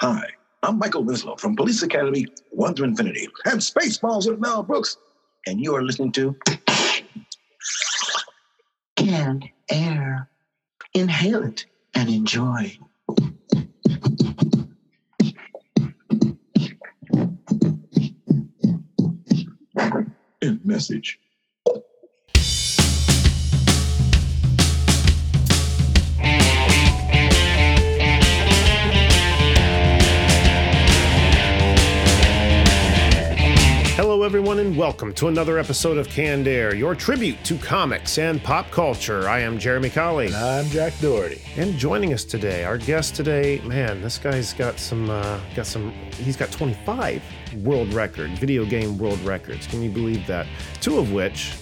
Hi, I'm Michael Winslow from Police Academy 1 to Infinity and Spaceballs with Mel Brooks. And you are listening to Canned Air. Inhale it and enjoy. End message. Everyone, and welcome to another episode of Canned Air, your tribute to comics and pop culture. I am Jeremy Colley. And I'm Jack Doherty. And joining us today, our guest today, man, this guy's got some, uh, got some, he's got 25 world record, video game world records. Can you believe that? Two of which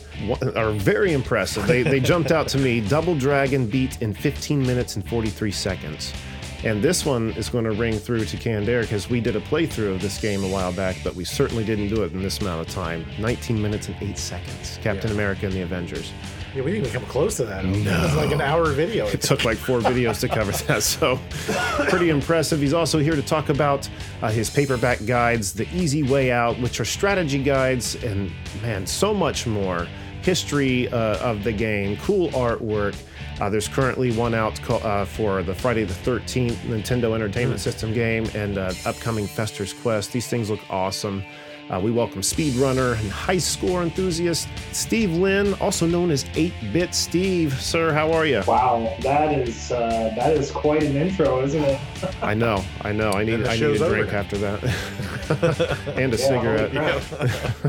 are very impressive. They, they jumped out to me. Double Dragon beat in 15 minutes and 43 seconds. And this one is going to ring through to Canned Air because we did a playthrough of this game a while back, but we certainly didn't do it in this amount of time. 19 minutes and 8 seconds. Captain America and the Avengers. Yeah, we didn't even come close to that. It was like an hour video. It took like four videos to cover that, so pretty impressive. He's also here to talk about uh, his paperback guides, The Easy Way Out, which are strategy guides, and man, so much more. History uh, of the game, cool artwork. Uh, there's currently one out call, uh, for the Friday the 13th Nintendo Entertainment System game and uh, upcoming Fester's Quest. These things look awesome. Uh, we welcome speedrunner and high score enthusiast Steve Lynn, also known as 8-Bit Steve. Sir, how are you? Wow, that is uh, that is quite an intro, isn't it? I know, I know. I need, I need a drink now. after that, and a Yeah, cigarette.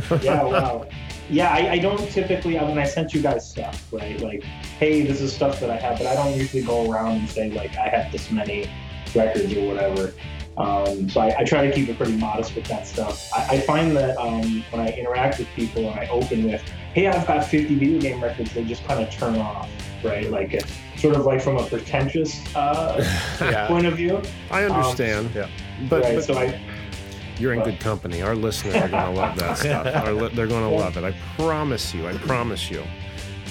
holy yeah, wow. Yeah, I, I don't typically. I mean, I sent you guys stuff, right? Like, hey, this is stuff that I have, but I don't usually go around and say like I have this many records or whatever. Um, so I, I try to keep it pretty modest with that stuff. I, I find that um, when I interact with people and I open with, "Hey, I've got 50 video game records," they just kind of turn off, right? Like, it, sort of like from a pretentious uh, yeah. point of view. I understand, yeah. but, right. but so I, you're in good company. Our listeners are going to love that stuff. Li- they're going to love it. I promise you. I promise you.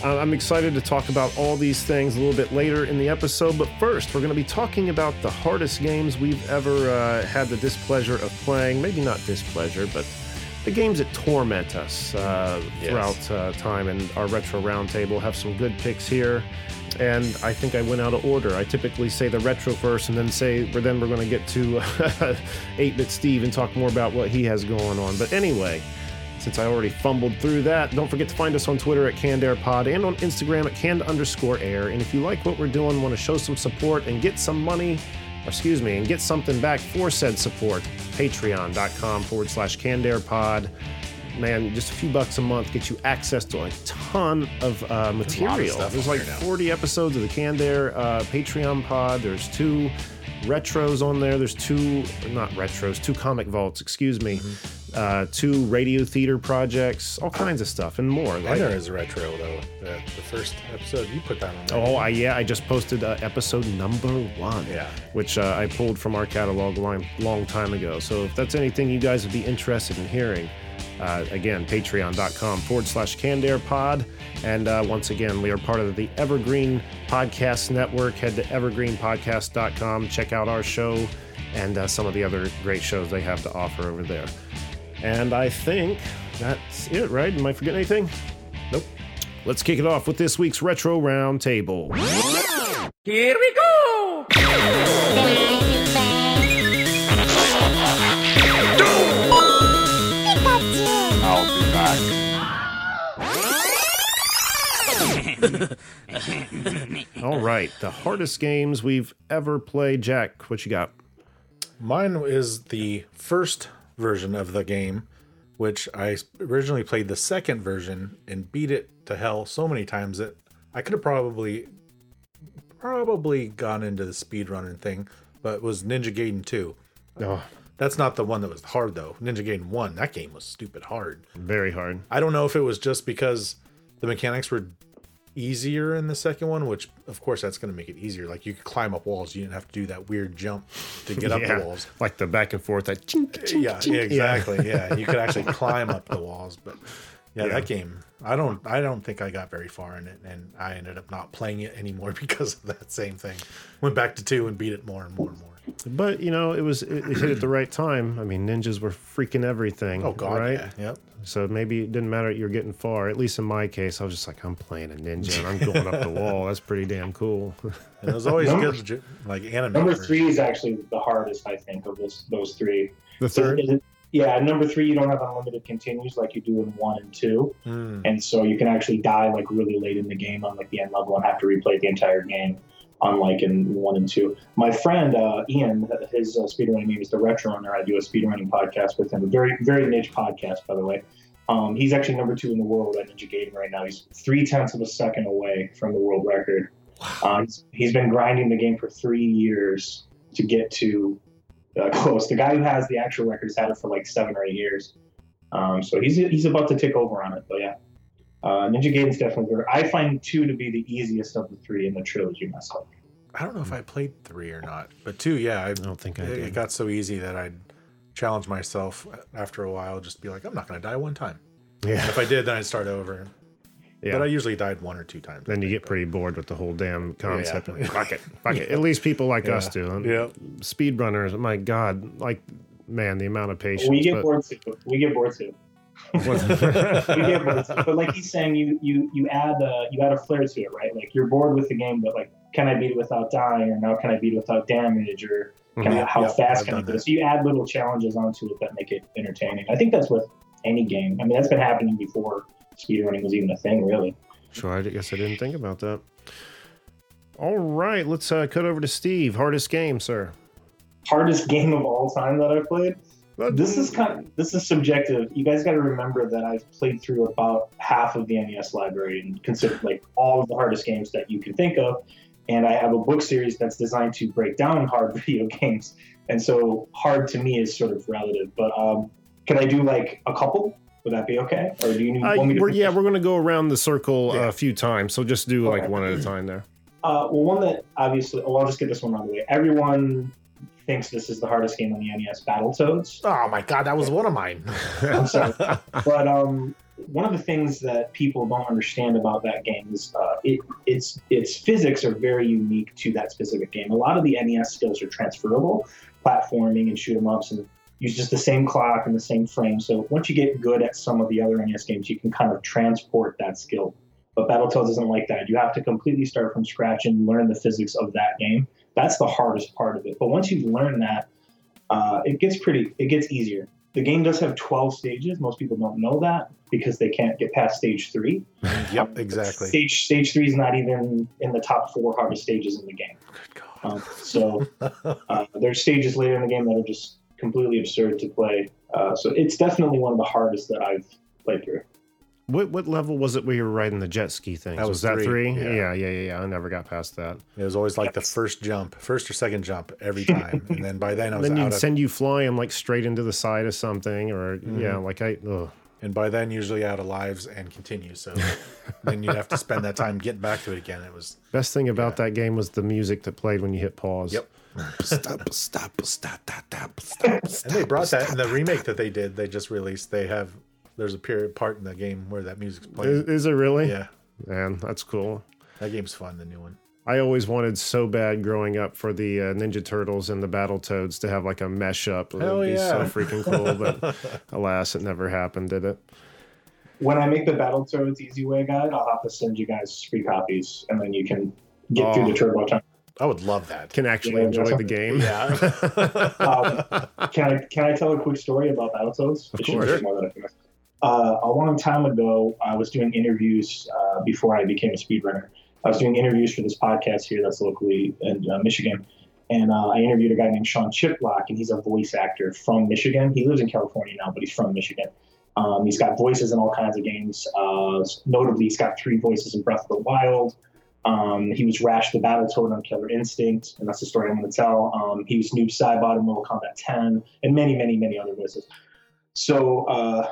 Uh, I'm excited to talk about all these things a little bit later in the episode, but first, we're going to be talking about the hardest games we've ever uh, had the displeasure of playing. Maybe not displeasure, but the games that torment us uh, Yes. throughout uh, time. And our retro roundtable have some good picks here. And I think I went out of order. I typically say the retro first, and then say, but then we're going to get to 8-bit Steve and talk more about what he has going on. But anyway, since I already fumbled through that, don't forget to find us on Twitter at CannedAirPod and on Instagram at canned underscore air. And if you like what we're doing, want to show some support and get some money, excuse me, and get something back for said support, patreon.com forward slash CannedAirPod. Man, just a few bucks a month gets you access to a ton of uh, material. stuff There's like there 40 episodes of the Canned Air uh, Patreon pod. There's two retros on there. There's two, not retros, two comic vaults, excuse me. Mm-hmm. Uh, two radio theater projects, all kinds of stuff, and more. Like- there is a retro though. The, the first episode you put that on. there. Oh, I, yeah, I just posted uh, episode number one, Yeah. which uh, I pulled from our catalog a long, long time ago. So if that's anything you guys would be interested in hearing, uh, again, patreon.com forward slash pod. And uh, once again, we are part of the Evergreen Podcast Network. Head to evergreenpodcast.com, check out our show and uh, some of the other great shows they have to offer over there. And I think that's it, right? Am I forgetting anything? Nope. Let's kick it off with this week's Retro Roundtable. Here we go! All right, the hardest games we've ever played. Jack, what you got? Mine is the first version of the game, which I originally played the second version and beat it to hell so many times that I could have probably probably gone into the speedrunning thing, but it was Ninja Gaiden 2. Oh, That's not the one that was hard though. Ninja Gaiden 1, that game was stupid hard. very hard. I don't know if it was just because the mechanics were easier in the second one, which of course that's going to make it easier. Like you could climb up walls, you didn't have to do that weird jump to get up yeah, the walls. like the back and forth. That chink, chink, Yeah, chink. exactly. Yeah. you could actually climb up the walls, but yeah, Yeah. that game. I don't. I don't think I got very far in it, and I ended up not playing it anymore because of that same thing. Went back to two and beat it more and more and more. But you know, it was it, it hit at the right time. I mean, ninjas were freaking everything. Oh god, right? yeah. Yep. So maybe it didn't matter that you're getting far. At least in my case, I was just like, I'm playing a ninja and I'm going up the wall. That's pretty damn cool. And it was always Number- good, like anime. Number three is actually the hardest, I think, of those those three. the third, is it- yeah, number three, you don't have unlimited continues like you do in one and two, Mm. and so you can actually die like really late in the game on like the end level and have to replay the entire game, unlike in one and two. My friend uh, Ian, his uh, speedrunning name is the Retro Runner. I do a speedrunning podcast with him, a very very niche podcast, by the way. Um, he's actually number two in the world at Ninja Gaiden right now. He's three tenths of a second away from the world record. Um, he's- he's been grinding the game for three years to get to uh, close. The guy who has the actual record has had it for like seven or eight years. Um, so he's he's about to take over on it. But yeah, uh, Ninja Gaiden's definitely very. I find two to be the easiest of the three in the trilogy myself. I don't know if I played three or not, but two, yeah, I, I don't think I it, did. it got so easy that I'd challenge myself after a while, just be like, I'm not going to die one time. yeah, If I did, then I'd start over. yeah. But I usually died one or two times. then you get pretty bored with the whole damn concept. Yeah. Fuck it, fuck it. At least people like us do. And Yeah. Speedrunners, my God, like man, the amount of patience. we get but- bored too. We get bored too. Bored too. But like he's saying, you you you add uh, you add a flair to it, right? Like you're bored with the game, but like, can I beat it without dying, or now can I beat it without damage, or can I, how fast I've can I do it? So you add little challenges onto it that make it entertaining. I think that's with any game. I mean, that's been happening before speedrunning was even a thing, really. Sure, I guess I didn't think about that. All right, let's uh, cut over to Steve. Hardest game, sir. Hardest game of all time that I've played. This is kind of, this is subjective. You guys got to remember that I've played through about half of the NES library and considered like all of the hardest games that you can think of. And I have a book series that's designed to break down hard video games. And so hard to me is sort of relative. But um, can I do like a couple? Would that be okay? Or do you need Uh, want me to we're, yeah, we're going to go around the circle Yeah. a few times, so just do like one at a time there. Uh, well, one that obviously, oh, I'll just get this one out of the way. Everyone thinks this is the hardest game on the NES, Battletoads. Oh my god, that was one of mine. I'm sorry. but um, one of the things that people don't understand about that game is uh, it, its its physics are very unique to that specific game. A lot of the NES skills are transferable, platforming and shoot 'em ups, and use just the same clock and the same frame. So once you get good at some of the other NES games, you can kind of transport that skill. But Battletoads isn't like that. You have to completely start from scratch and learn the physics of that game. That's the hardest part of it. But once you've learned that, uh, it gets pretty. It gets easier. The game does have 12 stages. Most people don't know that because they can't get past stage three. yep, exactly. Stage stage three is not even in the top four hardest stages in the game. Um, so uh, there's stages later in the game that are just completely absurd to play. Uh, so it's definitely one of the hardest that I've played through. What what level was it where you were riding the jet ski thing? That was, was that three, three? yeah. Yeah. yeah, yeah, yeah. I never got past that. It was always like the first jump, first or second jump every time, and then by then I was then out you'd of. send you flying like straight into the side of something, or Mm-hmm. yeah, like I. Ugh. and by then usually out of lives and continue. So then you'd have to spend that time getting back to it again. It was Best thing about that game was the music that played when you hit pause. Yep. stop, stop, stop, stop, stop, stop. and they brought that in the remake that they did. They just released. They have there's a period part in the game where that music's Is, playing. is it really? Yeah, Man, that's cool. that game's fun. The new one. I always wanted so bad growing up for the uh, Ninja Turtles and the Battle Toads to have like a mesh up. It Hell would be so freaking cool, but alas, it never happened, did it? When I make the Battle Toads Easy Way guide, I'll have to send you guys free copies, and then you can get through Oh. the turbo time. I would love that. Can actually Yeah, enjoy the game. Yeah. Um, can I can I tell a quick story about Battletoads? Of It shouldn't course. Uh, a long time ago, I was doing interviews uh, before I became a speedrunner. I was doing interviews for this podcast here that's locally in uh, Michigan, and uh, I interviewed a guy named Sean Chiplock, and he's a voice actor from Michigan. He lives in California now, but he's from Michigan. Um, he's got voices in all kinds of games. Uh, notably, he's got three voices in Breath of the Wild. Um, he was Rash the Battletoad on Killer Instinct, and that's the story I'm going to tell. Um, he was Noob Saibot in Mortal Kombat 10, and many, many, many other voices. So uh,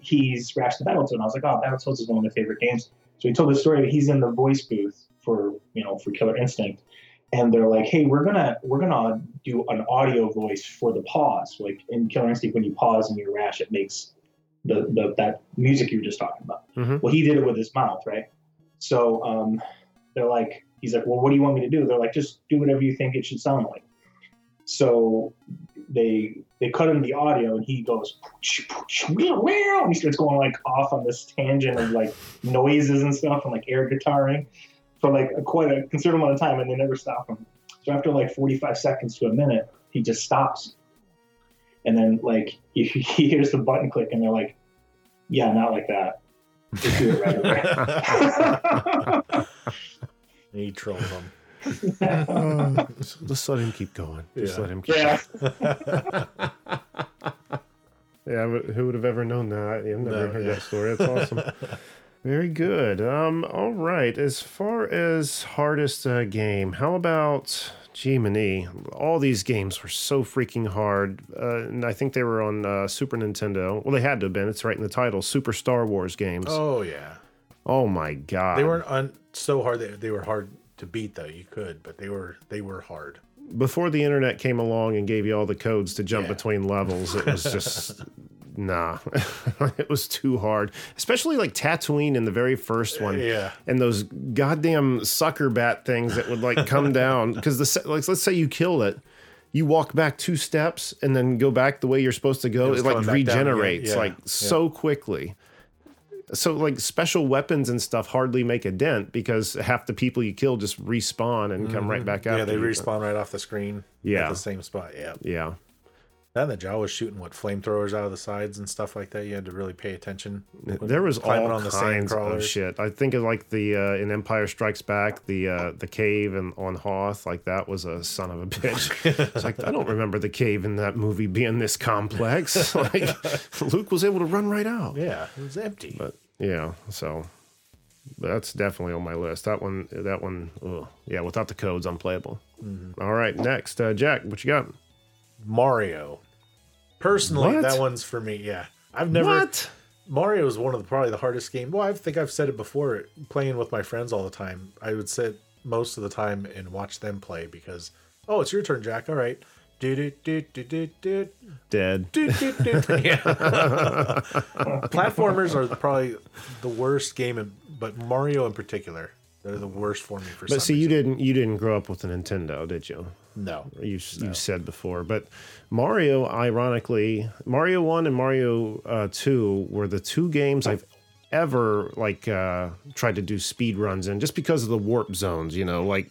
he's Rash the Battletoad, and I was like, oh, Battletoads is one of my favorite games. So he told the story. He's in the voice booth for you know for Killer Instinct, and they're like, hey, we're gonna we're gonna do an audio voice for the pause. Like in Killer Instinct, when you pause and you Rash, it makes the, the that music you were just talking about. Mhm. Well, he did it with his mouth, right? So um, they're like, he's like, well, what do you want me to do? They're like, just do whatever you think it should sound like. So they they cut him the audio, and he goes and he starts going like off on this tangent of like noises and stuff and like air guitaring for like a, quite a considerable amount of time, and they never stop him. So after like 45 seconds to a minute, he just stops. And then like he, he hears the button click, and they're like, "Yeah, not like that." Just do it right away. He trolls them. Uh, just, just let him keep going. Just Yeah. let him keep yeah. Yeah, but who would have ever known that? I've never No, heard yeah. that story. That's awesome. Very good. Um, all right. As far as hardest uh, game, how about G All these games were so freaking hard, uh, and I think they were on uh, Super Nintendo. Well, they had to have been. It's right in the title. Super Star Wars games. Oh, yeah. Oh my god! they weren't un- so hard. They, they were hard to beat though. You could, but they were they were hard. before the internet came along and gave you all the codes to jump Yeah. between levels, it was just nah. it was too hard. Especially like Tatooine in the very first one. Yeah. And those goddamn sucker bat things that would like come down because the like let's say you kill it. You walk back two steps and then go back the way you're supposed to go. It It, like coming back down again. regenerates Yeah. like Yeah. so quickly. So like special weapons and stuff hardly make a dent because half the people you kill just respawn and come right back out. Mm-hmm. Yeah, they respawn right off the screen. Yeah. at the same spot. Yeah. Yeah. Then the Jawa was shooting what flamethrowers out of the sides and stuff like that. You had to really pay attention. There was all on the kinds of shit. I think of like the uh, in Empire Strikes Back, the uh, the cave and on Hoth, like that was a son of a bitch. it's like I don't remember the cave in that movie being this complex. like Luke was able to run right out. Yeah, it was empty. But yeah, so that's definitely on my list. That one, that one, ugh. yeah, without the codes, unplayable. Mm-hmm. All right, next, uh, Jack, what you got? Mario. Personally, What? that one's for me. Yeah, I've never. What? Mario is one of the probably the hardest game. Well, I think I've said it before. Playing with my friends all the time, I would sit most of the time and watch them play because oh, it's your turn, Jack. All right. Do do do do do do Dead. do do do. Yeah. Platformers are probably the worst game, in, but Mario in particular, they're the worst for me. For But see, you didn't you didn't grow up with a Nintendo, did you? No. you you said before. But Mario, ironically, Mario One and Mario uh, Two were the two games I've ever like uh, tried to do speed runs in, just because of the warp zones. You know, like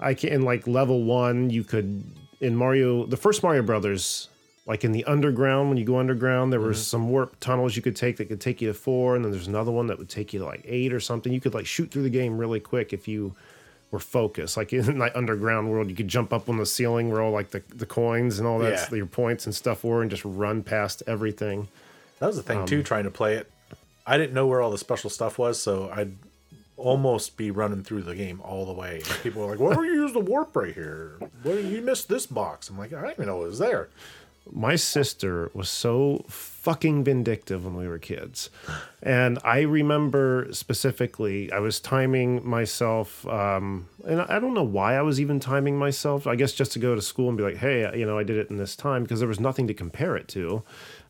I can in like level one, you could in Mario, the first Mario Brothers. Like in the underground, when you go underground, there were some warp tunnels you could take that could take you to four, and then there's another one that would take you to like eight or something. You could like shoot through the game really quick if you were focused. Like in that underground world, you could jump up on the ceiling where all like the, the coins and all that, Yeah. your points and stuff were, and just run past everything. That was the thing Um, too. Trying to play it, I didn't know where all the special stuff was, so I'd almost be running through the game all the way. People were like, "Why don't you use the warp right here? What you missed this box?" I'm like, "I didn't even know it was there." My sister was so fucking vindictive when we were kids. And I remember specifically, I was timing myself, um, and I don't know why I was even timing myself. I guess just to go to school and be like, hey, you know, I did it in this time because there was nothing to compare it to.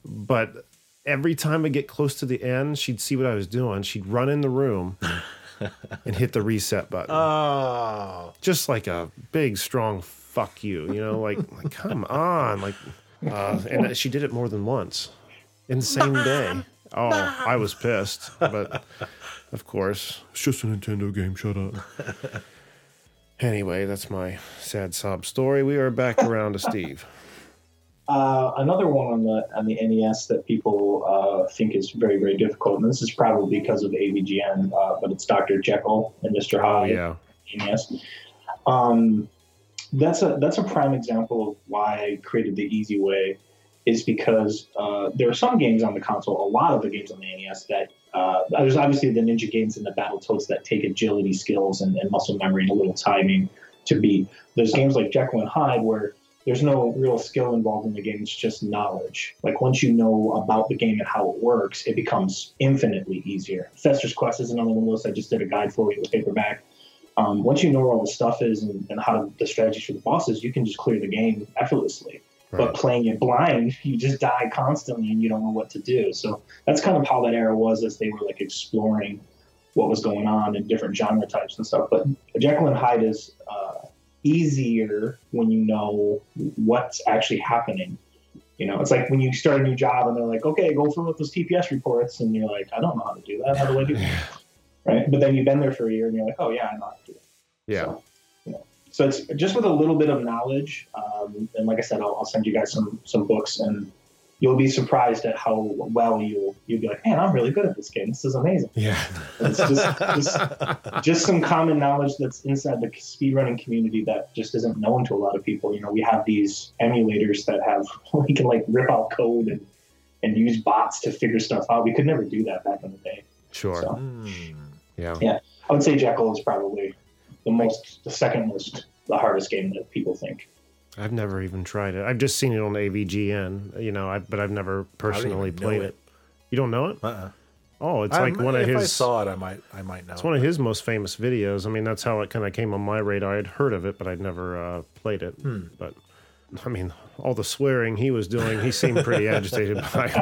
But every time I get close to the end, she'd see what I was doing. She'd run in the room and hit the reset button Oh, just like a big strong fuck you you know like, like come on like uh, and she did it more than once in the same day oh i was pissed but of course it's just a nintendo game shut up anyway that's my sad sob story we are back around to steve Uh, another one on the on the NES that people uh, think is very very difficult, and this is probably because of AVGN, uh, but it's Dr. Jekyll and Mr. oh Hyde. yeah NES. Um, that's a that's a prime example of why I created the easy way, is because uh, there are some games on the console, a lot of the games on the NES that uh, there's obviously the Ninja games and the Battletoads that take agility skills and, and muscle memory and a little timing to beat. There's games like Jekyll and Hyde where there's no real skill involved in the game. It's just knowledge. Like once you know about the game and how it works, it becomes infinitely easier. Fester's Quest is another one of those I just did a guide for you with paperback. Um, once you know where all the stuff is and, and how the strategies for the bosses, you can just clear the game effortlessly. But playing it blind, you just die constantly and you don't know what to do. So that's kind of how that era was as they were like exploring what was going on in different genre types and stuff. But Jekyll and Hyde is uh, easier when you know what's actually happening. You know, it's like when you start a new job and they're like, okay, go fill out those TPS reports. And you're like, I don't know how to do that. How do I do that? Right. But then you've been there for a year and you're like, oh, yeah, I know how to do it. Yeah. So, you know, so it's just with a little bit of knowledge. Um, and like I said, I'll, I'll send you guys some, some books and you'll be surprised at how well you'll, you'll be like, man, I'm really good at this game. This is amazing. Yeah. It's just, just, just some common knowledge that's inside the speedrunning community that just isn't known to a lot of people. You know, we have these emulators that have we can like rip out code and and use bots to figure stuff out. We could never do that back in the day. Sure. So Hmm. Yeah. Yeah. I would say Jekyll is probably the most, the second most, the hardest game that people think. I've never even tried it. I've just seen it on AVGN, you know, I, but I've never personally played it. it. You don't know it? Uh-uh. Oh, it's I like one of if I saw it, I might, I might know. It's one of his most famous videos. I mean, that's how it kind of came on my radar. I'd heard of it, but I'd never uh, played it. Hmm. But I mean, all the swearing he was doing, he seemed pretty agitated by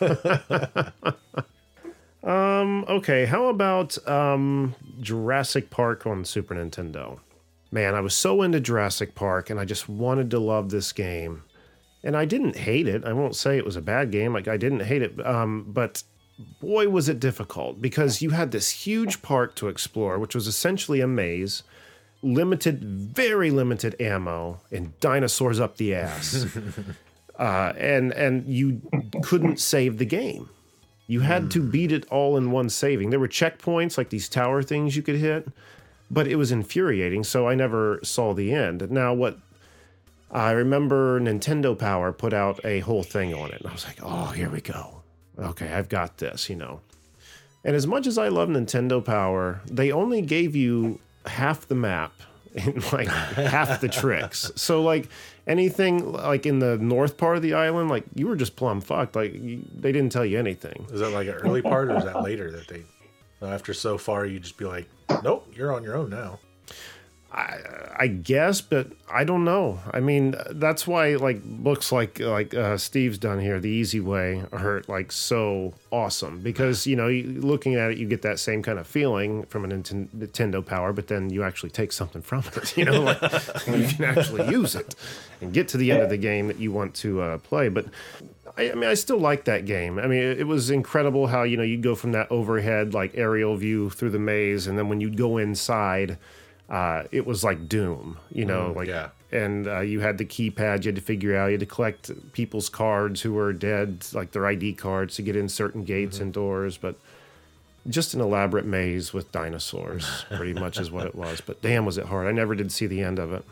it. um. Okay. How about um Jurassic Park on Super Nintendo? Man, I was so into Jurassic Park, and I just wanted to love this game. And I didn't hate it. I won't say it was a bad game. Like I didn't hate it. Um, but boy was it difficult because you had this huge park to explore which was essentially a maze limited very limited ammo and dinosaurs up the ass uh, and and you couldn't save the game you had to hmm. beat it all in one saving there were checkpoints like these tower things you could hit but it was infuriating so i never saw the end now what i remember nintendo power put out a whole thing on it and i was like oh here we go okay, I've got this, you know. And as much as I love Nintendo Power, they only gave you half the map and like half the tricks. So like anything like in the north part of the island, like you were just plumb fucked. Like you, they didn't tell you anything. Is that like an early part, or is that later that they? After so far, you'd just be like, nope, you're on your own now. I guess, but I don't know. I mean, that's why like books like like uh, Steve's done here, The Easy Way, are like so awesome because you know, you, looking at it, you get that same kind of feeling from a Nintendo Power, but then you actually take something from it. You know, like you can actually use it and get to the end of the game that you want to uh, play. But I, I mean, I still like that game. I mean, it was incredible how you know you'd go from that overhead like aerial view through the maze, and then when you'd go inside uh, it was like Doom, you know, like, yeah. and uh, you had the keypad you had to figure out, you had to collect people's cards who were dead, like their ID cards to get in certain gates and doors, but just an elaborate maze with dinosaurs, pretty much is what it was. But damn, was it hard. I never did see the end of it.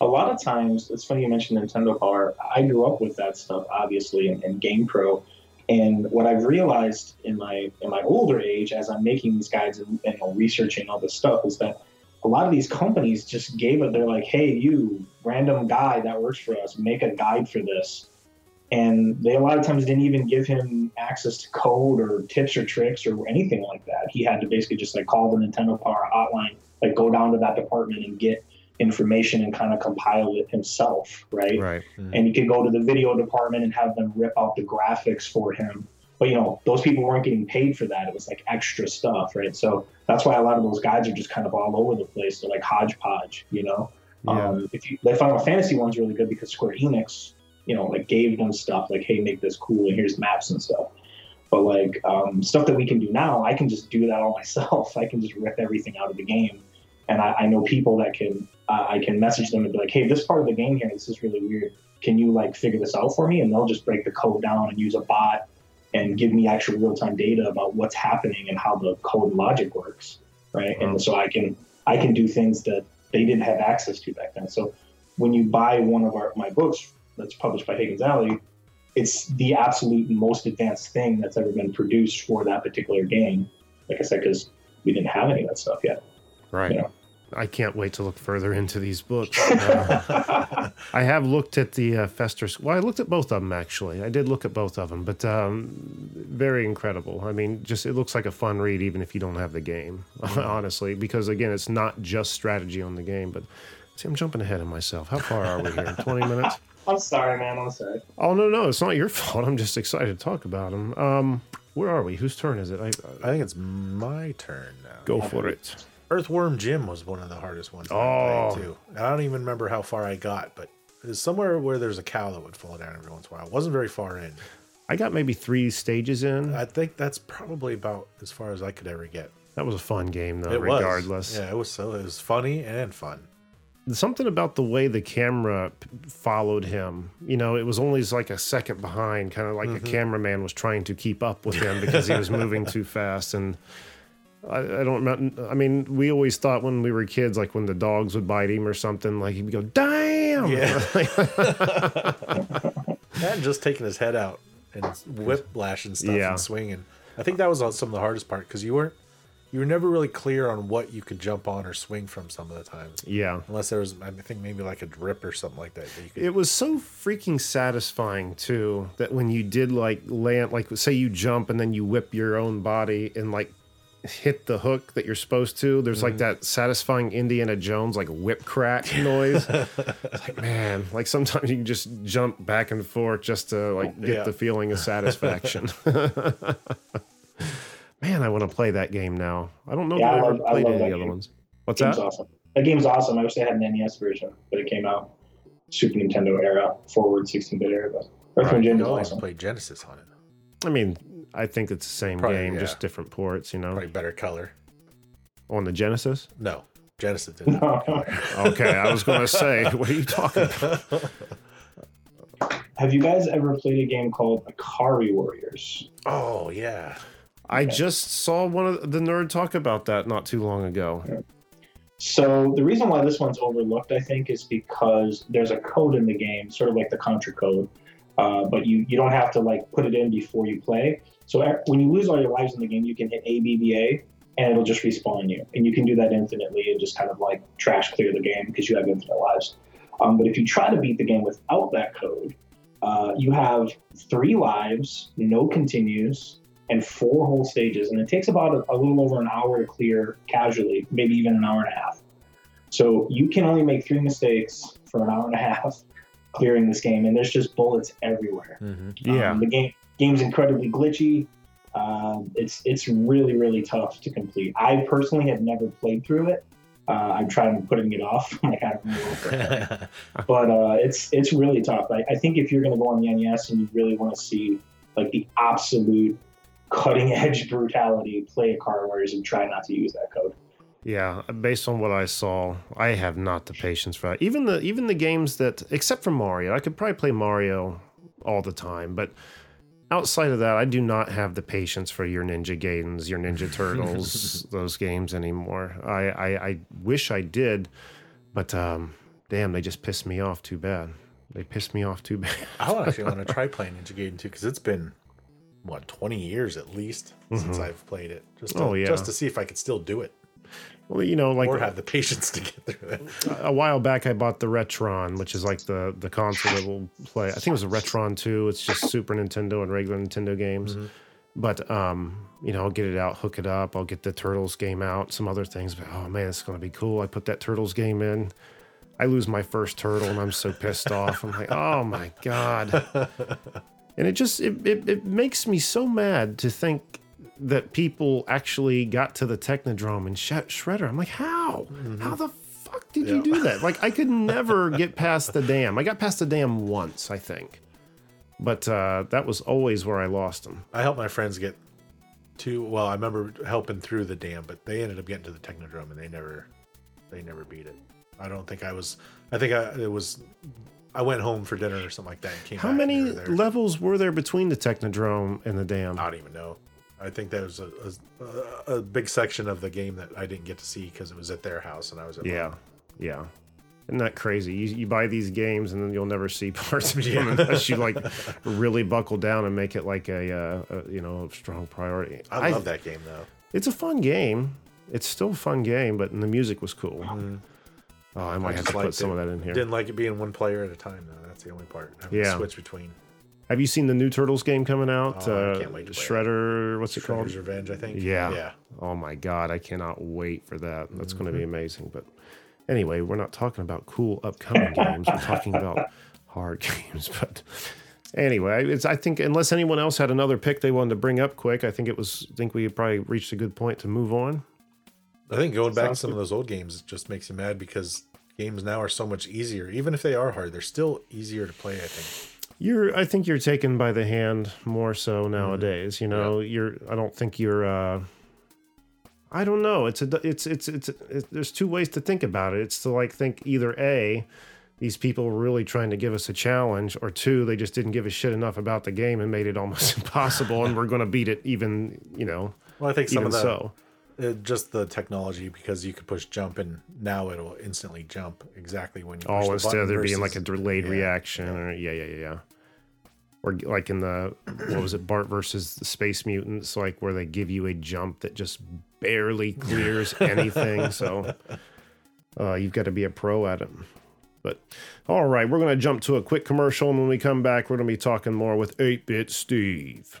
A lot of times, it's funny you mentioned Nintendo Power. I grew up with that stuff, obviously, in, Game Pro. And what I've realized in my in my older age, as I'm making these guides and you know, researching all this stuff, is that a lot of these companies just gave it. They're like, "Hey, you random guy that works for us, make a guide for this." And they a lot of times didn't even give him access to code or tips or tricks or anything like that. He had to basically just like call the Nintendo Power hotline, like go down to that department and get information and kind of compile it himself, right? Right. and you could go to the video department and have them rip out the graphics for him. But you know, those people weren't getting paid for that. It was like extra stuff, right? So that's why a lot of those guides are just kind of all over the place. They're like hodgepodge, you know. Yeah. Um, if you, the Final Fantasy one's really good because Square Enix, you know, like gave them stuff like, hey, make this cool and here's maps and stuff. But like um, stuff that we can do now, I can just do that all myself. I can just rip everything out of the game, and I, I know people that can. Uh, I can message them and be like, hey, this part of the game here, this is really weird. Can you like figure this out for me? And they'll just break the code down and use a bot and give me actual real time data about what's happening and how the code logic works, right? Wow. And so I can I can do things that they didn't have access to back then. So when you buy one of our my books that's published by Higgins Alley, it's the absolute most advanced thing that's ever been produced for that particular game. Like I said, because we didn't have any of that stuff yet. Right. Yeah. I can't wait to look further into these books. Uh, I have looked at the uh, Fester. Well, I looked at both of them actually. I did look at both of them, but um, very incredible. I mean, just it looks like a fun read, even if you don't have the game. honestly, because again, it's not just strategy on the game. But see, I'm jumping ahead of myself. How far are we here? Twenty minutes. I'm sorry, man. I'm sorry. Oh no, no, it's not your fault. I'm just excited to talk about them. Um, where are we? Whose turn is it? I, I think it's my turn now. go for it. Earthworm Jim was one of the hardest ones. I Oh. played too. I don't even remember how far I got, but it was somewhere where there's a cow that would fall down every once in a while. It wasn't very far in. I got maybe three stages in. I think that's probably about as far as I could ever get. That was a fun game, though. It regardless, was. Yeah, it was so it was funny and fun. something about the way the camera p- followed him. You know, it was only like a second behind, kind of like a mm-hmm. cameraman was trying to keep up with him because he was moving too fast. And I, I don't remember. I mean, we always thought when we were kids, like when the dogs would bite him or something, like he'd go, "Damn!" Yeah. And just taking his head out and whiplash and stuff Yeah. and swinging. I think that was some of the hardest part because you weren't you were never really clear on what you could jump on or swing from some of the times. yeah. Unless there was, I think maybe like a drip or something like that. that you could, It was so freaking satisfying too that when you did like land, like say you jump and then you whip your own body and like hit the hook that you're supposed to. There's like Mm-hmm. that satisfying Indiana Jones like whip crack noise. it's like man, like sometimes you can just jump back and forth just to like get Yeah. the feeling of satisfaction. man, I want to play that game now. I don't know Yeah, that I I ever love- I played love any of that the other game. ones. What's Game's that? awesome. That game's awesome. I wish they had an NES version, but it came out Super Nintendo era, forward 16-bit era. But Earthworm Jim you is always awesome. played Genesis on it. I mean, I think it's the same Probably, game, yeah. just different ports. You know, Probably better color. on the Genesis. No, Genesis didn't. Okay, I was going to say, what are you talking about? Have you guys ever played a game called Ikari Warriors? oh yeah, I just saw one of the nerd talk about that not too long ago. So the reason why this one's overlooked, I think, is because there's a code in the game, sort of like the Contra code, uh, but you you don't have to like put it in before you play. So when you lose all your lives in the game, you can hit ABBA and it'll just respawn you, and you can do that infinitely and just kind of like trash clear the game because you have infinite lives. Um, but if you try to beat the game without that code, uh, you have three lives, no continues, and four whole stages, and it takes about a, a little over an hour to clear casually, maybe even an hour and a half. So you can only make three mistakes for an hour and a half clearing this game, and there's just bullets everywhere. Yeah. Um, the game game's incredibly glitchy. Um, it's it's really really tough to complete. I personally have never played through it. Uh, I'm trying putting it off. I'm like I don't know, but uh, it's it's really tough. I, I think if you're going to go on the NES and you really want to see like the absolute cutting edge brutality, play Ikari Warriors and try not to use that code. Yeah, based on what I saw, I have not the patience for that. Even the even the games that, except for Mario, I could probably play Mario all the time, but outside of that, I do not have the patience for your Ninja Gaidens, your Ninja Turtles, those games anymore. I, I I wish I did, but um, damn, they just pissed me off too bad. They pissed me off too bad. I actually want to try playing Ninja Gaiden too because it's been what 20 years at least since I've played it. Just to, Oh, yeah. just to see if I could still do it Well, you know, like or have the patience to get through it. a while back I bought the Retron, which is like the the console that will play. I think it was a Retron 2. It's just Super Nintendo and regular Nintendo games. But um, you know, I'll get it out, hook it up. I'll get the Turtles game out, some other things. But oh man, it's gonna be cool. I put that Turtles game in. I lose my first turtle, and I'm so pissed off. I'm like, oh my god. And it just it, it, it makes me so mad to think that people actually got to the Technodrome and shut Shredder. I'm like, how? How the fuck did you do that? Like, I could never get past the dam. I got past the dam once, I think, but uh, that was always where I lost them. I helped my friends get to. Well, I remember helping through the dam, but they ended up getting to the Technodrome and they never, they never beat it. I don't think I was. I think I it was. I went home for dinner or something like that. And came How many were levels were there between the Technodrome and the dam? I don't even know. I think that was a, a, a big section of the game that I didn't get to see because it was at their house and I was at Yeah, mine. yeah. Isn't that crazy? You, you buy these games and then you'll never see parts of them unless you like really buckle down and make it like a, uh, a you know strong priority. I, love that game though. It's a fun game. It's still a fun game, but the music was cool. Oh, I might have to put some it. of that in here. Didn't like it being one player at a time though. That's the only part. To Yeah. switch between Have you seen the new Turtles game coming out? Oh, I uh, can't wait to play it. Shredder, what's it Shredder's called? Revenge. I think. Yeah. Yeah. Oh my god, I cannot wait for that. That's going to Mm-hmm. be amazing. But anyway, we're not talking about cool upcoming games. We're talking about hard games. But anyway, it's I think unless anyone else had another pick they wanted to bring up quick, I think it was. I think we probably reached a good point to move on. I think going back to some good. of those old games just makes you mad because games now are so much easier. Even if they are hard, they're still easier to play. I think. You're, I think you're taken by the hand more so nowadays. You know, you're. I don't think you're. uh I don't know. It's a. It's it's it's. It, there's two ways to think about it. It's to like think either a, these people were really trying to give us a challenge, or two, they just didn't give a shit enough about the game and made it almost impossible, and we're going to beat it even. You know, Well, I think some of that, so. Uh, just the technology because you could push jump and now it'll instantly jump exactly when you. Oh, the instead button of there being like a delayed yeah, reaction, or yeah, yeah, yeah, yeah. Or like in the what was it, Bart versus the Space Mutants, like where they give you a jump that just barely clears anything. So uh, you've got to be a pro at it. But all right, we're gonna jump to a quick commercial, and when we come back, we're gonna be talking more with 8-Bit Steve.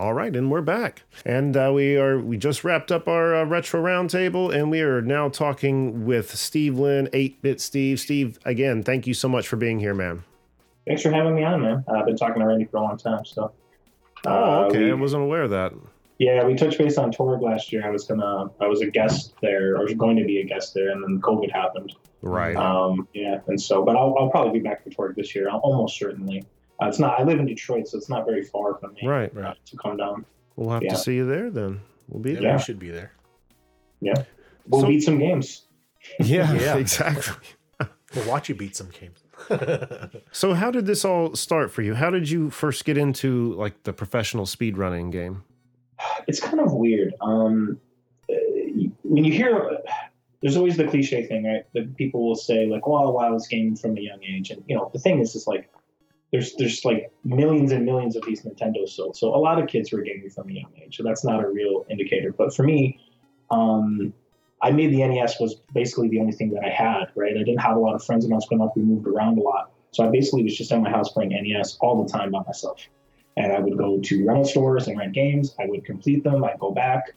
All right, and we're back, and uh, we are we just wrapped up our uh, retro roundtable, and we are now talking with Steve Lynn, eight bit Steve. Steve, again, thank you so much for being here, man. Thanks for having me on, man. I've been talking to Randy for a long time, so. Oh, Uh, okay, we- I wasn't aware of that. Yeah, we touched base on Torg last year. I was gonna, I was a guest there, or was going to be a guest there, and then COVID happened. Right. Um, yeah, and so, but I'll, I'll probably be back for Torg this year, al- almost certainly. Uh, it's not. I live in Detroit, so it's not very far from me. Right. uh, to come down. We'll have Yeah. to see you there then. We'll be Yeah, there. we should be there. Yeah, we'll So- beat some games. Yeah, Yeah. exactly. We'll watch you beat some games. So how did this all start for you? How did you first get into like the professional speedrunning game? It's kind of weird. Um, uh, when you hear, there's always the cliche thing, right? That people will say like, "Well, I was gaming from a young age," and you know, the thing is, is like, there's there's like millions and millions of these Nintendos sold, so a lot of kids were gaming from a young age. So that's not a real indicator. But for me, um, I made the NES was basically the only thing that I had, right? I didn't have a lot of friends when I was growing up. We moved around a lot, so I basically was just at my house playing NES all the time by myself. And I would go to rental stores and rent games. I would complete them. I'd go back,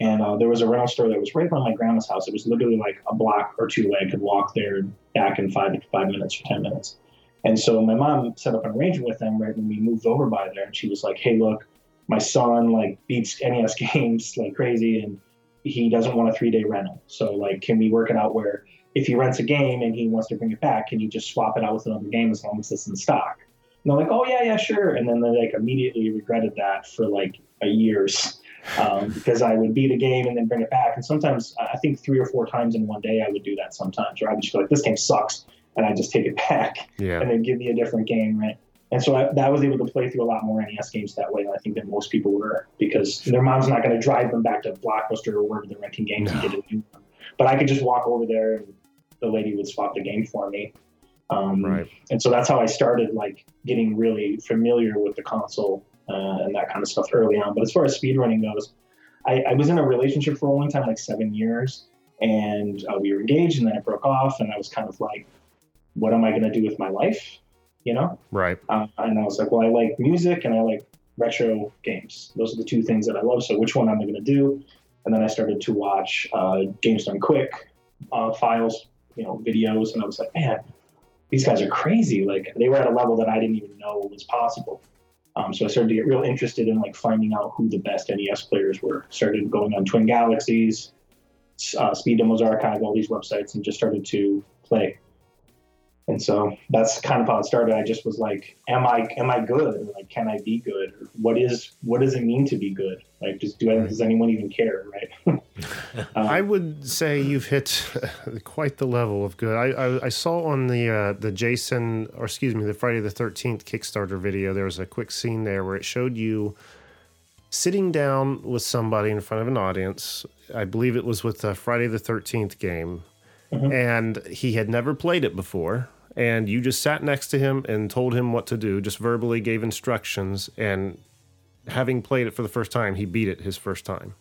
and uh, there was a rental store that was right by my grandma's house. It was literally like a block or two away. I could walk there back in five five minutes or ten minutes. And so my mom set up an arrangement with them right when we moved over by there, and she was like, "Hey, look, my son like beats NES games like crazy, and he doesn't want a three day rental. So like, can we work it out where if he rents a game and he wants to bring it back, can you just swap it out with another game as long as it's in stock?" And they're like, "Oh yeah, yeah, sure." And then they like immediately regretted that for like a years um, because I would beat a game and then bring it back. And sometimes I think three or four times in one day I would do that sometimes, or I would just be like, "This game sucks," and I just take it back Yeah. and then give me a different game, right? And so I, that was able to play through a lot more NES games that way. I think that most people were because their mom's not going to drive them back to Blockbuster or wherever they're renting games and get a new one. But I could just walk over there and the lady would swap the game for me. Um, Right. And so that's how I started like getting really familiar with the console uh, and that kind of stuff early on. But as far as speedrunning goes, I, I was in a relationship for a long time, like seven years, and uh, we were engaged, and then it broke off, and I was kind of like, what am I going to do with my life? You know? Right. Uh, and I was like, well, I like music and I like retro games. Those are the two things that I love. So which one am I going to do? And then I started to watch uh, Games Done Quick uh, files, you know, videos, and I was like, man, these guys are crazy. Like they were at a level that I didn't even know was possible. Um, so I started to get real interested in like finding out who the best NES players were. Started going on Twin Galaxies, uh, Speed Demos Archive, all these websites, and just started to play. And so that's kind of how it started. I just was like, "Am I am I good? Or like, can I be good? Or what is what does it mean to be good? Like, just do I, does anyone even care? Right? Um, I would say you've hit quite the level of good. I I, I saw on the uh, the Jason or excuse me the Friday the Thirteenth Kickstarter video there was a quick scene there where it showed you sitting down with somebody in front of an audience. I believe it was with the Friday the Thirteenth game, and he had never played it before. And you just sat next to him and told him what to do, just verbally gave instructions. And having played it for the first time, he beat it his first time.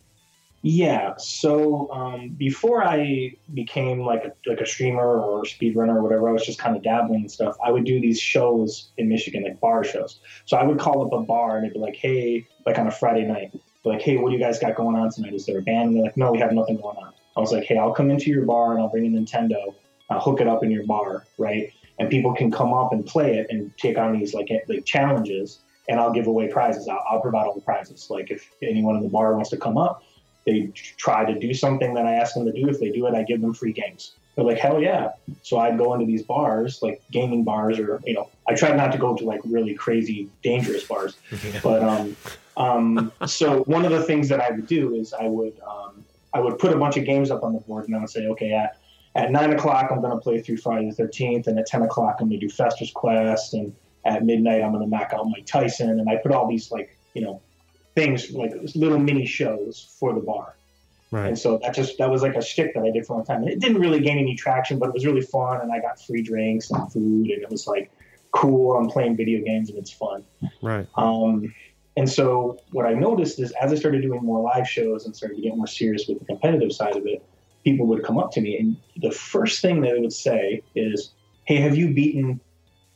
Yeah. So um, before I became like a like a streamer or speedrunner or whatever, I was just kind of dabbling and stuff. I would do these shows in Michigan, like bar shows. So I would call up a bar and they'd be like, "Hey," like on a Friday night, like, "Hey, what do you guys got going on tonight? Is there a band?" And they're like, "No, we have nothing going on." I was like, "Hey, I'll come into your bar and I'll bring a Nintendo, I'll hook it up in your bar, right? And people can come up and play it and take on these like like challenges." And I'll give away prizes. I'll, I'll provide all the prizes. Like if anyone in the bar wants to come up, they try to do something that I ask them to do. If they do it, I give them free games. They're like, hell yeah. So I'd go into these bars, like gaming bars, or, you know, I try not to go to like really crazy, dangerous bars. But, um, um, so one of the things that I would do is I would, um, I would put a bunch of games up on the board and I would say, okay, at, at nine o'clock, I'm going to play through Friday the 13th. And at 10 o'clock, I'm going to do Fester's Quest. And at midnight, I'm going to knock out Mike Tyson. And I put all these, like, you know, things like little mini shows for the bar. Right. And so that just that was like a shtick that I did for a long time. And it didn't really gain any traction, but it was really fun and I got free drinks and food and it was like cool. I'm playing video games and it's fun. Right. Um, and so what I noticed is as I started doing more live shows and started to get more serious with the competitive side of it, people would come up to me and the first thing they would say is, Hey, have you beaten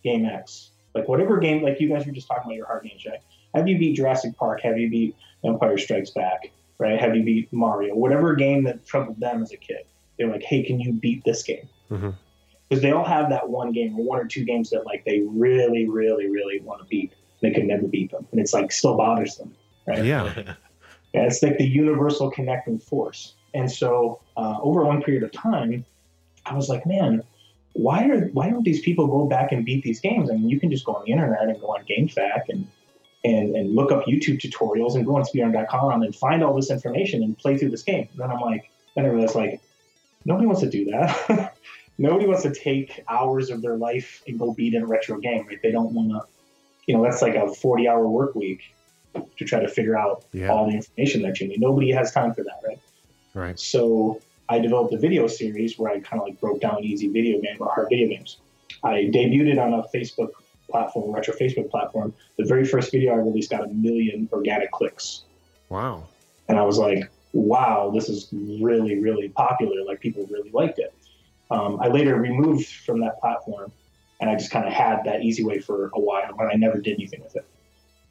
game X? Like whatever game like you guys were just talking about your hard games, right? Have you beat Jurassic Park? Have you beat Empire Strikes Back? Right? Have you beat Mario? Whatever game that troubled them as a kid. They're like, hey, can you beat this game? Mhm. Because they all have that one game or one or two games that like they really, really, really want to beat. They could never beat them, and it's like still bothers them. Right? Yeah. Yeah, it's like the universal connecting force. And so uh, over a long period of time, I was like, man, why are why don't these people go back and beat these games? I mean, you can just go on the internet and go on GameFAQ and and, and look up YouTube tutorials and go on speedrun.com and find all this information and play through this game. And then I'm like, then I realized like, nobody wants to do that. nobody wants to take hours of their life and go beat in a retro game, right? They don't want to, you know, that's like a 40 hour work week to try to figure out Yeah. all the information that you need. Nobody has time for that, right? Right. So I developed a video series where I kind of like broke down easy video game or hard video games. I debuted it on a Facebook platform, retro Facebook platform. The very first video I released got a million organic clicks. Wow. And I was like, wow, this is really, really popular. Like people really liked it. Um, I later removed from that platform and I just kind of had that easy way for a while and I never did anything with it.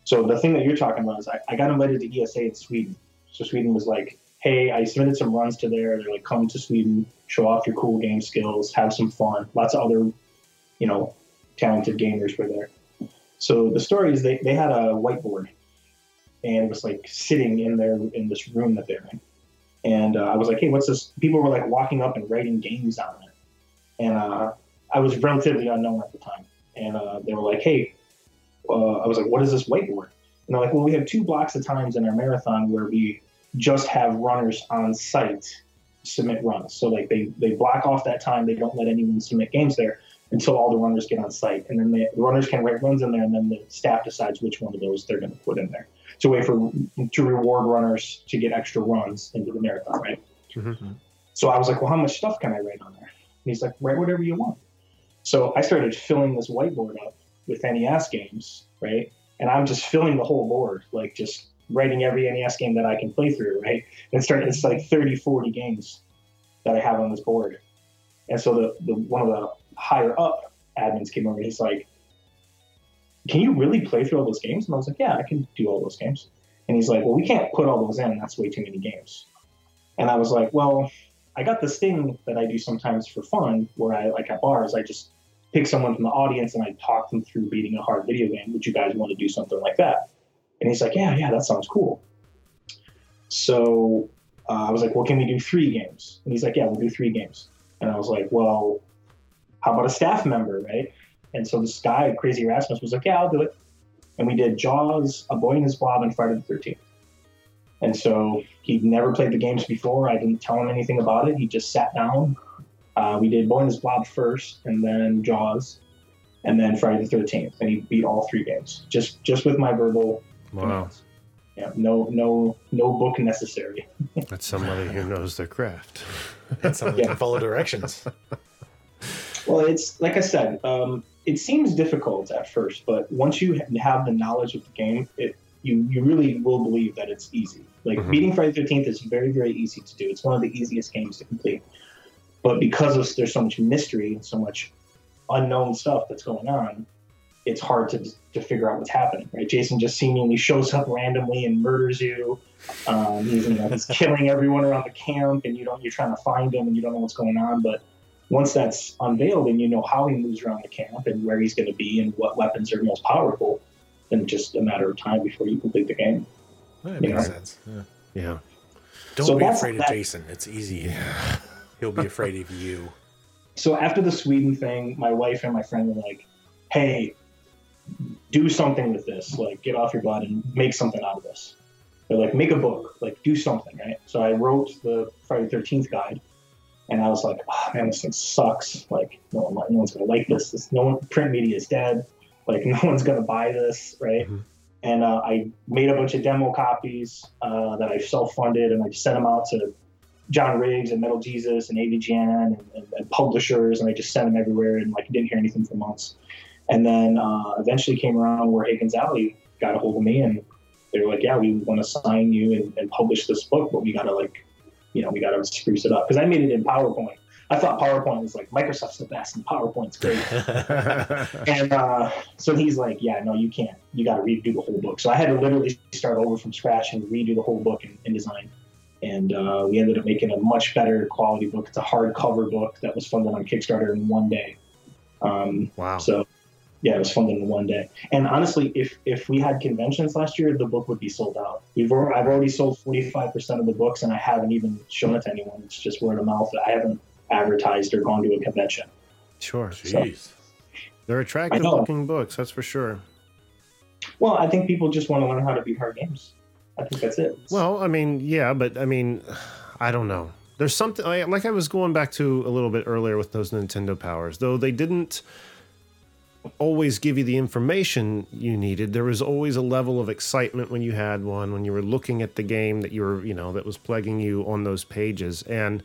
So the thing that you're talking about is I, I got invited to ESA in Sweden. So Sweden was like, hey, I submitted some runs to there. They're like, come to Sweden, show off your cool game skills, have some fun. Lots of other, you know, talented gamers were there. So the story is they, they had a whiteboard and it was like sitting in there in this room that they're in. And uh, I was like, hey, what's this? People were like walking up and writing games on it. And uh, I was relatively unknown at the time. And uh, they were like, hey, uh, I was like, what is this whiteboard? And they're like, well, we have two blocks of times in our marathon where we just have runners on site submit runs. So like they, they block off that time. They don't let anyone submit games there until all the runners get on site. And then the runners can write runs in there and then the staff decides which one of those they're going to put in there. It's a way for to reward runners to get extra runs into the marathon, right? Mhm. So I was like, well, how much stuff can I write on there? And he's like, write whatever you want. So I started filling this whiteboard up with NES games, right? And I'm just filling the whole board, like just writing every NES game that I can play through, right? And start it's like 30, 40 games that I have on this board. And so the, the one of the higher up admins came over and he's like, Can you really play through all those games? And I was like, Yeah, I can do all those games. And he's like, Well, we can't put all those in, that's way too many games. And I was like, Well, I got this thing that I do sometimes for fun where I like at bars, I just pick someone from the audience and I talk them through beating a hard video game. Would you guys want to do something like that? And he's like, Yeah, yeah, that sounds cool. So uh, I was like, Well, can we do three games? And he's like, Yeah, we'll do three games. And I was like, Well, how about a staff member, right? And so this guy, Crazy Erasmus, was like, Yeah, I'll do it. And we did Jaws, A Boy and His Blob, and Friday the 13th. And so he'd never played the games before. I didn't tell him anything about it. He just sat down. Uh, we did Boy and His Blob first, and then Jaws, and then Friday the 13th. And he beat all three games just just with my verbal Wow. Yeah, no, no, no book necessary. That's somebody who knows their craft. and somebody Yeah. can follow directions. Well, it's like I said, um, it seems difficult at first, but once you have the knowledge of the game, it you you really will believe that it's easy. Like Mhm. beating Friday Thirteenth is very very easy to do. It's one of the easiest games to complete. But because of, there's so much mystery and so much unknown stuff that's going on, it's hard to to figure out what's happening. Right? Jason just seemingly shows up randomly and murders you. Um, he's, you know, he's killing everyone around the camp, and you don't you're trying to find him, and you don't know what's going on. But once that's unveiled and you know how he moves around the camp and where he's going to be and what weapons are most powerful, then it's just a matter of time before you complete the game. That makes know. sense. Yeah. Yeah. Don't So be afraid of that- Jason. It's easy. He'll be afraid of you. So after the Sweden thing, my wife and my friend were like, "Hey, do something with this. Like, get off your butt and make something out of this. They're like, make a book. Like, do something, right?" So I wrote the Friday Thirteenth guide, and I was like, "Oh man, this thing sucks. Like, no, one, no one's gonna like this. This no one, print media is dead. Like, no one's gonna buy this, right?" Mhm. And uh, I made a bunch of demo copies uh, that I self-funded, and I just sent them out to John Riggs and Metal Jesus and AVGN and, and, and publishers, and I just sent them everywhere, and like didn't hear anything for months. And then uh, eventually came around where Hagen's Alley got a hold of me, and they were like, "Yeah, we want to sign you and, and publish this book, but we gotta like, you know, we gotta spruce it up." Because I made it in PowerPoint. I thought PowerPoint was like Microsoft's the best, and PowerPoint's great. And uh, so he's like, "Yeah, no, you can't. You got to redo the whole book." So I had to literally start over from scratch and redo the whole book in, InDesign. And uh, we ended up making a much better quality book. It's a hardcover book that was funded on Kickstarter in one day. Um, Wow. so yeah, it was funded in one day. And honestly, if if we had conventions last year, the book would be sold out. We've I've already sold forty five percent of the books, and I haven't even shown it to anyone. It's just word of mouth. I haven't advertised or gone to a convention. Sure. Jeez. They're attractive looking books, that's for sure. Well, I think people just want to learn how to beat hard games. I think that's it. Well, I mean, yeah, but I mean, I don't know. There's something like I was going back to a little bit earlier with those Nintendo powers, though they didn't always give you the information you needed. There was always a level of excitement when you had one, when you were looking at the game that you were, you know, that was plaguing you on those pages. And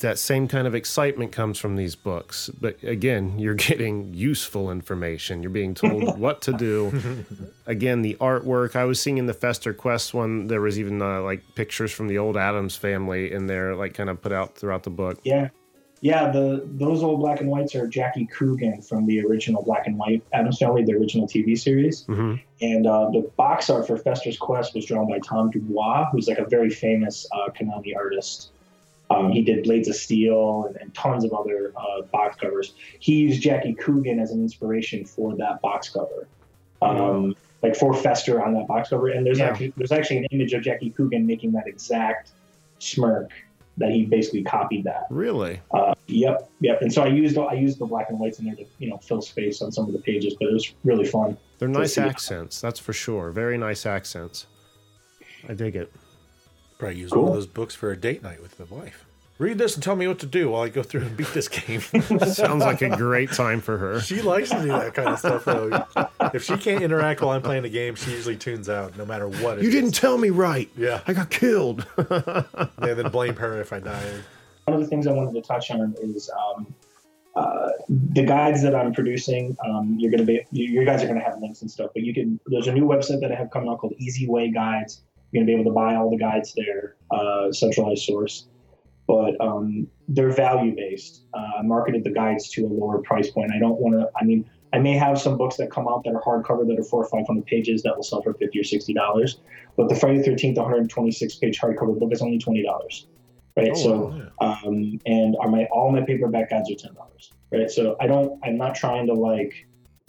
that same kind of excitement comes from these books. But again, you're getting useful information. You're being told what to do. Again, the artwork. I was seeing in the Fester Quest one, there was even uh, like pictures from the old Addams family in there, like kind of put out throughout the book. Yeah. Yeah, the those old black and whites are Jackie Coogan from the original Black and White Addams Family, the original TV series. hmm And uh, the box art for Fester's Quest was drawn by Tom duBois, who's like a very famous uh, Konami artist. Um, he did Blades of Steel and, and tons of other uh, box covers. He used Jackie Coogan as an inspiration for that box cover, um, like for Fester on that box cover. And there's Yeah. actually there's actually an image of Jackie Coogan making that exact smirk that he basically copied that. Really? Uh, yep, yep. And so I used I used the black and whites in there to you know fill space on some of the pages, but it was really fun. They're nice see. accents, that's for sure. Very nice accents. I dig it. Probably use Cool. one of those books for a date night with the wife. Read this and tell me what to do while I go through and beat this game. Sounds like a great time for her. she likes to do that kind of stuff, though. If she can't interact while I'm playing the game, she usually tunes out, no matter what. it You is. didn't tell me right. Yeah. I got killed. Yeah, then blame her if I die. One of the things I wanted to touch on is um, uh, the guides that I'm producing. Um, you're going to be, you, you guys are going to have links and stuff, but you can. There's a new website that I have coming out called Easy Way Guides. You're going to be able to buy all the guides there, uh, centralized source, but um, they're value based. Uh, I marketed the guides to a lower price point. I don't want to. I mean, I may have some books that come out that are hardcover that are four or five hundred pages that will sell for fifty or sixty dollars, but the Friday Thirteenth 126 page hardcover book is only twenty dollars. Right, Oh, so wow. um, and are my all my paperback guides are ten dollars. Right, so I don't. I'm not trying to like,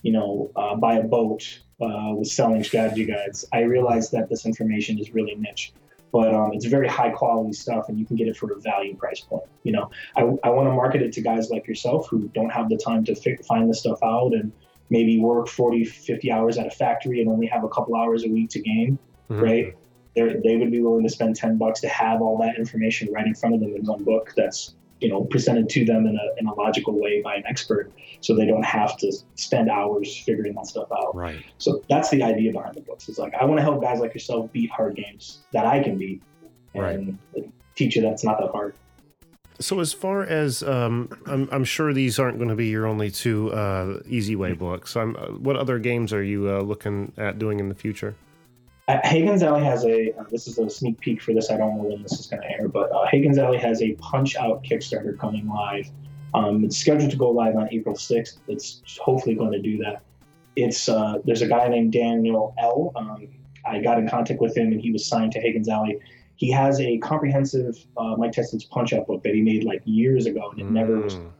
you know, uh, buy a boat uh, with selling strategy guides. I realize that this information is really niche, but um, it's very high quality stuff, and you can get it for a value price point. You know, I, I want to market it to guys like yourself who don't have the time to fi- find this stuff out and maybe work 40, 50 hours at a factory and only have a couple hours a week to game Mhm. right? They're, they would be willing to spend 10 bucks to have all that information right in front of them in one book that's, you know, presented to them in a, in a logical way by an expert so they don't have to spend hours figuring that stuff out. Right. So that's the idea behind the books. It's like, I want to help guys like yourself beat hard games that I can beat and teach you that's not that hard. So as far as um, I'm, I'm sure these aren't going to be your only two uh, Easy Way books. I'm, uh, what other games are you uh, looking at doing in the future? Uh, Hagen's Alley has a. Uh, this is a sneak peek for this. I don't know when this is going to air, but uh, Hagen's Alley has a Punch Out Kickstarter coming live. Um, it's scheduled to go live on April 6th. It's hopefully going to do that. It's uh, there's a guy named Daniel L. Um, I got in contact with him, and he was signed to Hagen's Alley. He has a comprehensive uh, Mike Tyson's Punch Out book that he made like years ago, and it never was. Mm.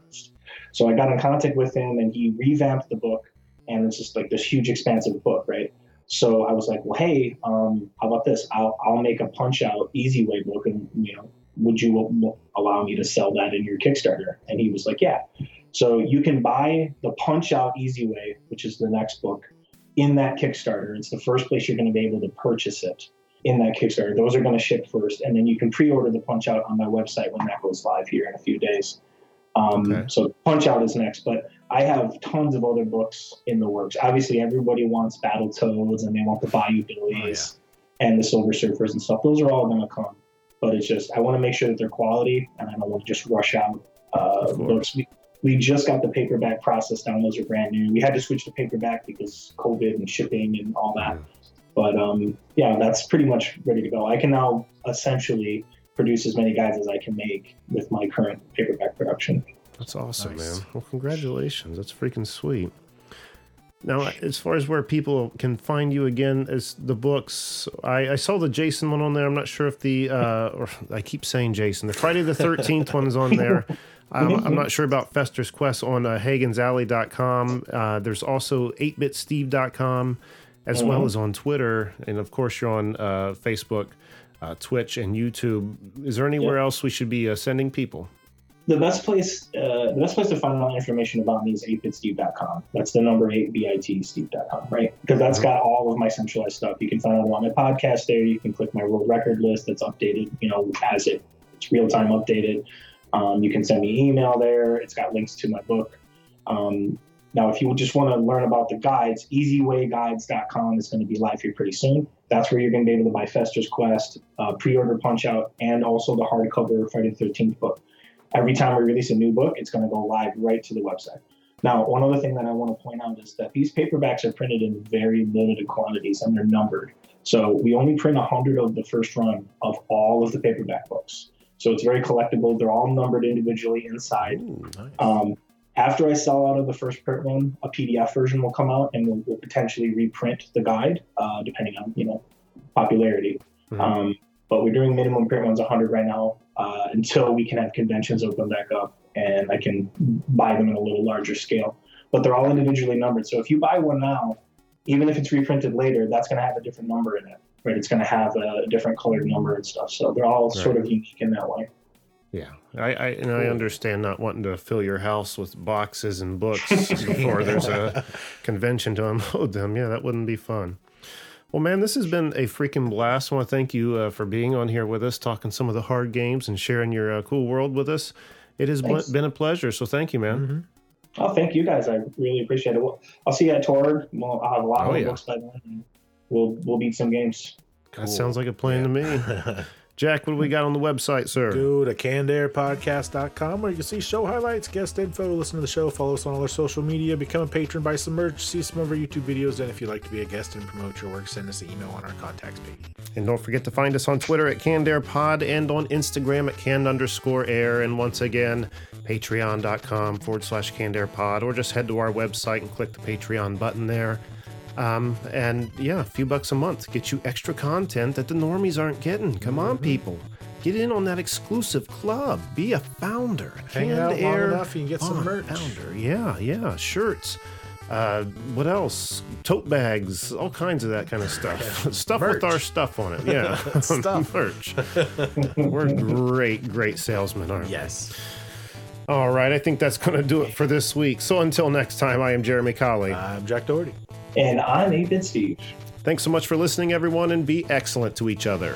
So I got in contact with him, and he revamped the book, and it's just like this huge, expansive book, right? So I was like, well, hey, um, how about this? I'll, I'll make a punch out easy way book and, you know, would you allow me to sell that in your Kickstarter? And he was like, yeah. So you can buy the punch out easy way, which is the next book in that Kickstarter. It's the first place you're going to be able to purchase it in that Kickstarter. Those are going to ship first. And then you can pre-order the punch out on my website when that goes live here in a few days. Um, Okay. So punch out is next, but I have tons of other books in the works. Obviously, everybody wants Battletoads and they want the Bayou Billies and the Silver Surfers and stuff. Those are all going to come, but it's just I want to make sure that they're quality, and I don't want to just rush out uh, books. We, we just got the paperback process down; those are brand new. We had to switch to paperback because COVID and shipping and all that. But um, yeah, that's pretty much ready to go. I can now essentially produce as many guides as I can make with my current paperback production. That's awesome, Nice. man. Well, congratulations. That's freaking sweet. Now, as far as where people can find you again, as the books, I, I saw the Jason one on there. I'm not sure if the, uh, or I keep saying Jason, the Friday the 13th one's on there. Um, I'm not sure about Fester's Quest on uh, HagensAlley.com. Uh, there's also 8bitsteve.com, as well as on Twitter. And of course, you're on uh, Facebook, uh, Twitch, and YouTube. Is there anywhere else we should be uh, sending people? The best place uh, the best place to find out information about me is 8bitsteve.com. That's the number 8 bit steve.com, right? Because that's got all of my centralized stuff. You can find out about my podcast there. You can click my world record list that's updated, you know, as it it's real time updated. Um, you can send me email there. It's got links to my book. Um, now, if you just want to learn about the guides, easywayguides.com is going to be live here pretty soon. That's where you're going to be able to buy Fester's Quest, uh, pre-order Punch Out, and also the hardcover Friday the 13th book every time we release a new book, it's going to go live right to the website. Now, one other thing that I want to point out is that these paperbacks are printed in very limited quantities and they're numbered. So we only print 100 of the first run of all of the paperback books. So it's very collectible. They're all numbered individually inside. Um, after I sell out of the first print run, a PDF version will come out and we'll, we'll potentially reprint the guide, uh, depending on you know popularity. Mhm. Um, but we're doing minimum print runs 100 right now uh, until we can have conventions open back up and I can buy them in a little larger scale. But they're all individually numbered. So if you buy one now, even if it's reprinted later, that's going to have a different number in it. Right? It's going to have a, different colored number and stuff. So they're all sort of unique in that way. Yeah, I, I and I understand not wanting to fill your house with boxes and books before there's a convention to unload them. Yeah, that wouldn't be fun. Well, man, this has been a freaking blast. I want to thank you uh, for being on here with us, talking some of the hard games and sharing your uh, cool world with us. It has been, Thanks. been a pleasure. So thank you, man. Oh, thank you guys. I really appreciate it. Well, I'll see you at Torg. Well, I'll have a lot Oh, more yeah. books by then. And we'll we'll beat some games. That sounds like a plan to me. Jack, what do we got on the website, sir? Go to cannedairpodcast.com where you can see show highlights, guest info, listen to the show, follow us on all our social media, become a patron, buy some merch, see some of our YouTube videos, and if you'd like to be a guest and promote your work, send us an email on our contacts page. And don't forget to find us on Twitter at CannedAirPod and on Instagram at canned underscore air. And once again, patreon.com forward slash CannedAirPod, or just head to our website and click the Patreon button there. Um, and yeah, a few bucks a month get you extra content that the normies aren't getting. Come on, people. Get in on that exclusive club. Be a founder. Hang out long enough, you can get some merch. Founder. Yeah, yeah. Shirts. Uh, what else? Tote bags, all kinds of that kind of stuff. stuff with our stuff on it. Yeah, Stuff. merch. We're great, great salesmen, aren't we? Yes. All right, I think that's going to do it for this week. So until next time, I am Jeremy Colley. I'm Jack Doherty. And I'm 8-Bit Steve. Thanks so much for listening, everyone, and be excellent to each other.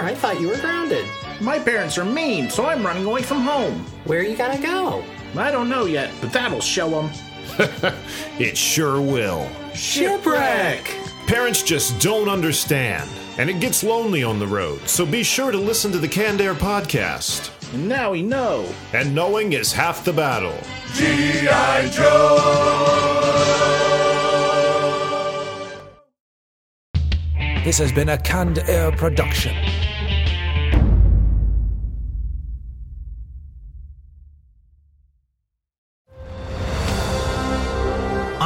I thought you were grounded. My parents are mean, so I'm running away from home. Where you gotta go? I don't know yet, but that'll show them. It sure will. Shipwreck! Parents just don't understand, and it gets lonely on the road, so be sure to listen to the Canned Air podcast. And now we know. And knowing is half the battle. G.I. Joe! This has been a Canned Air production.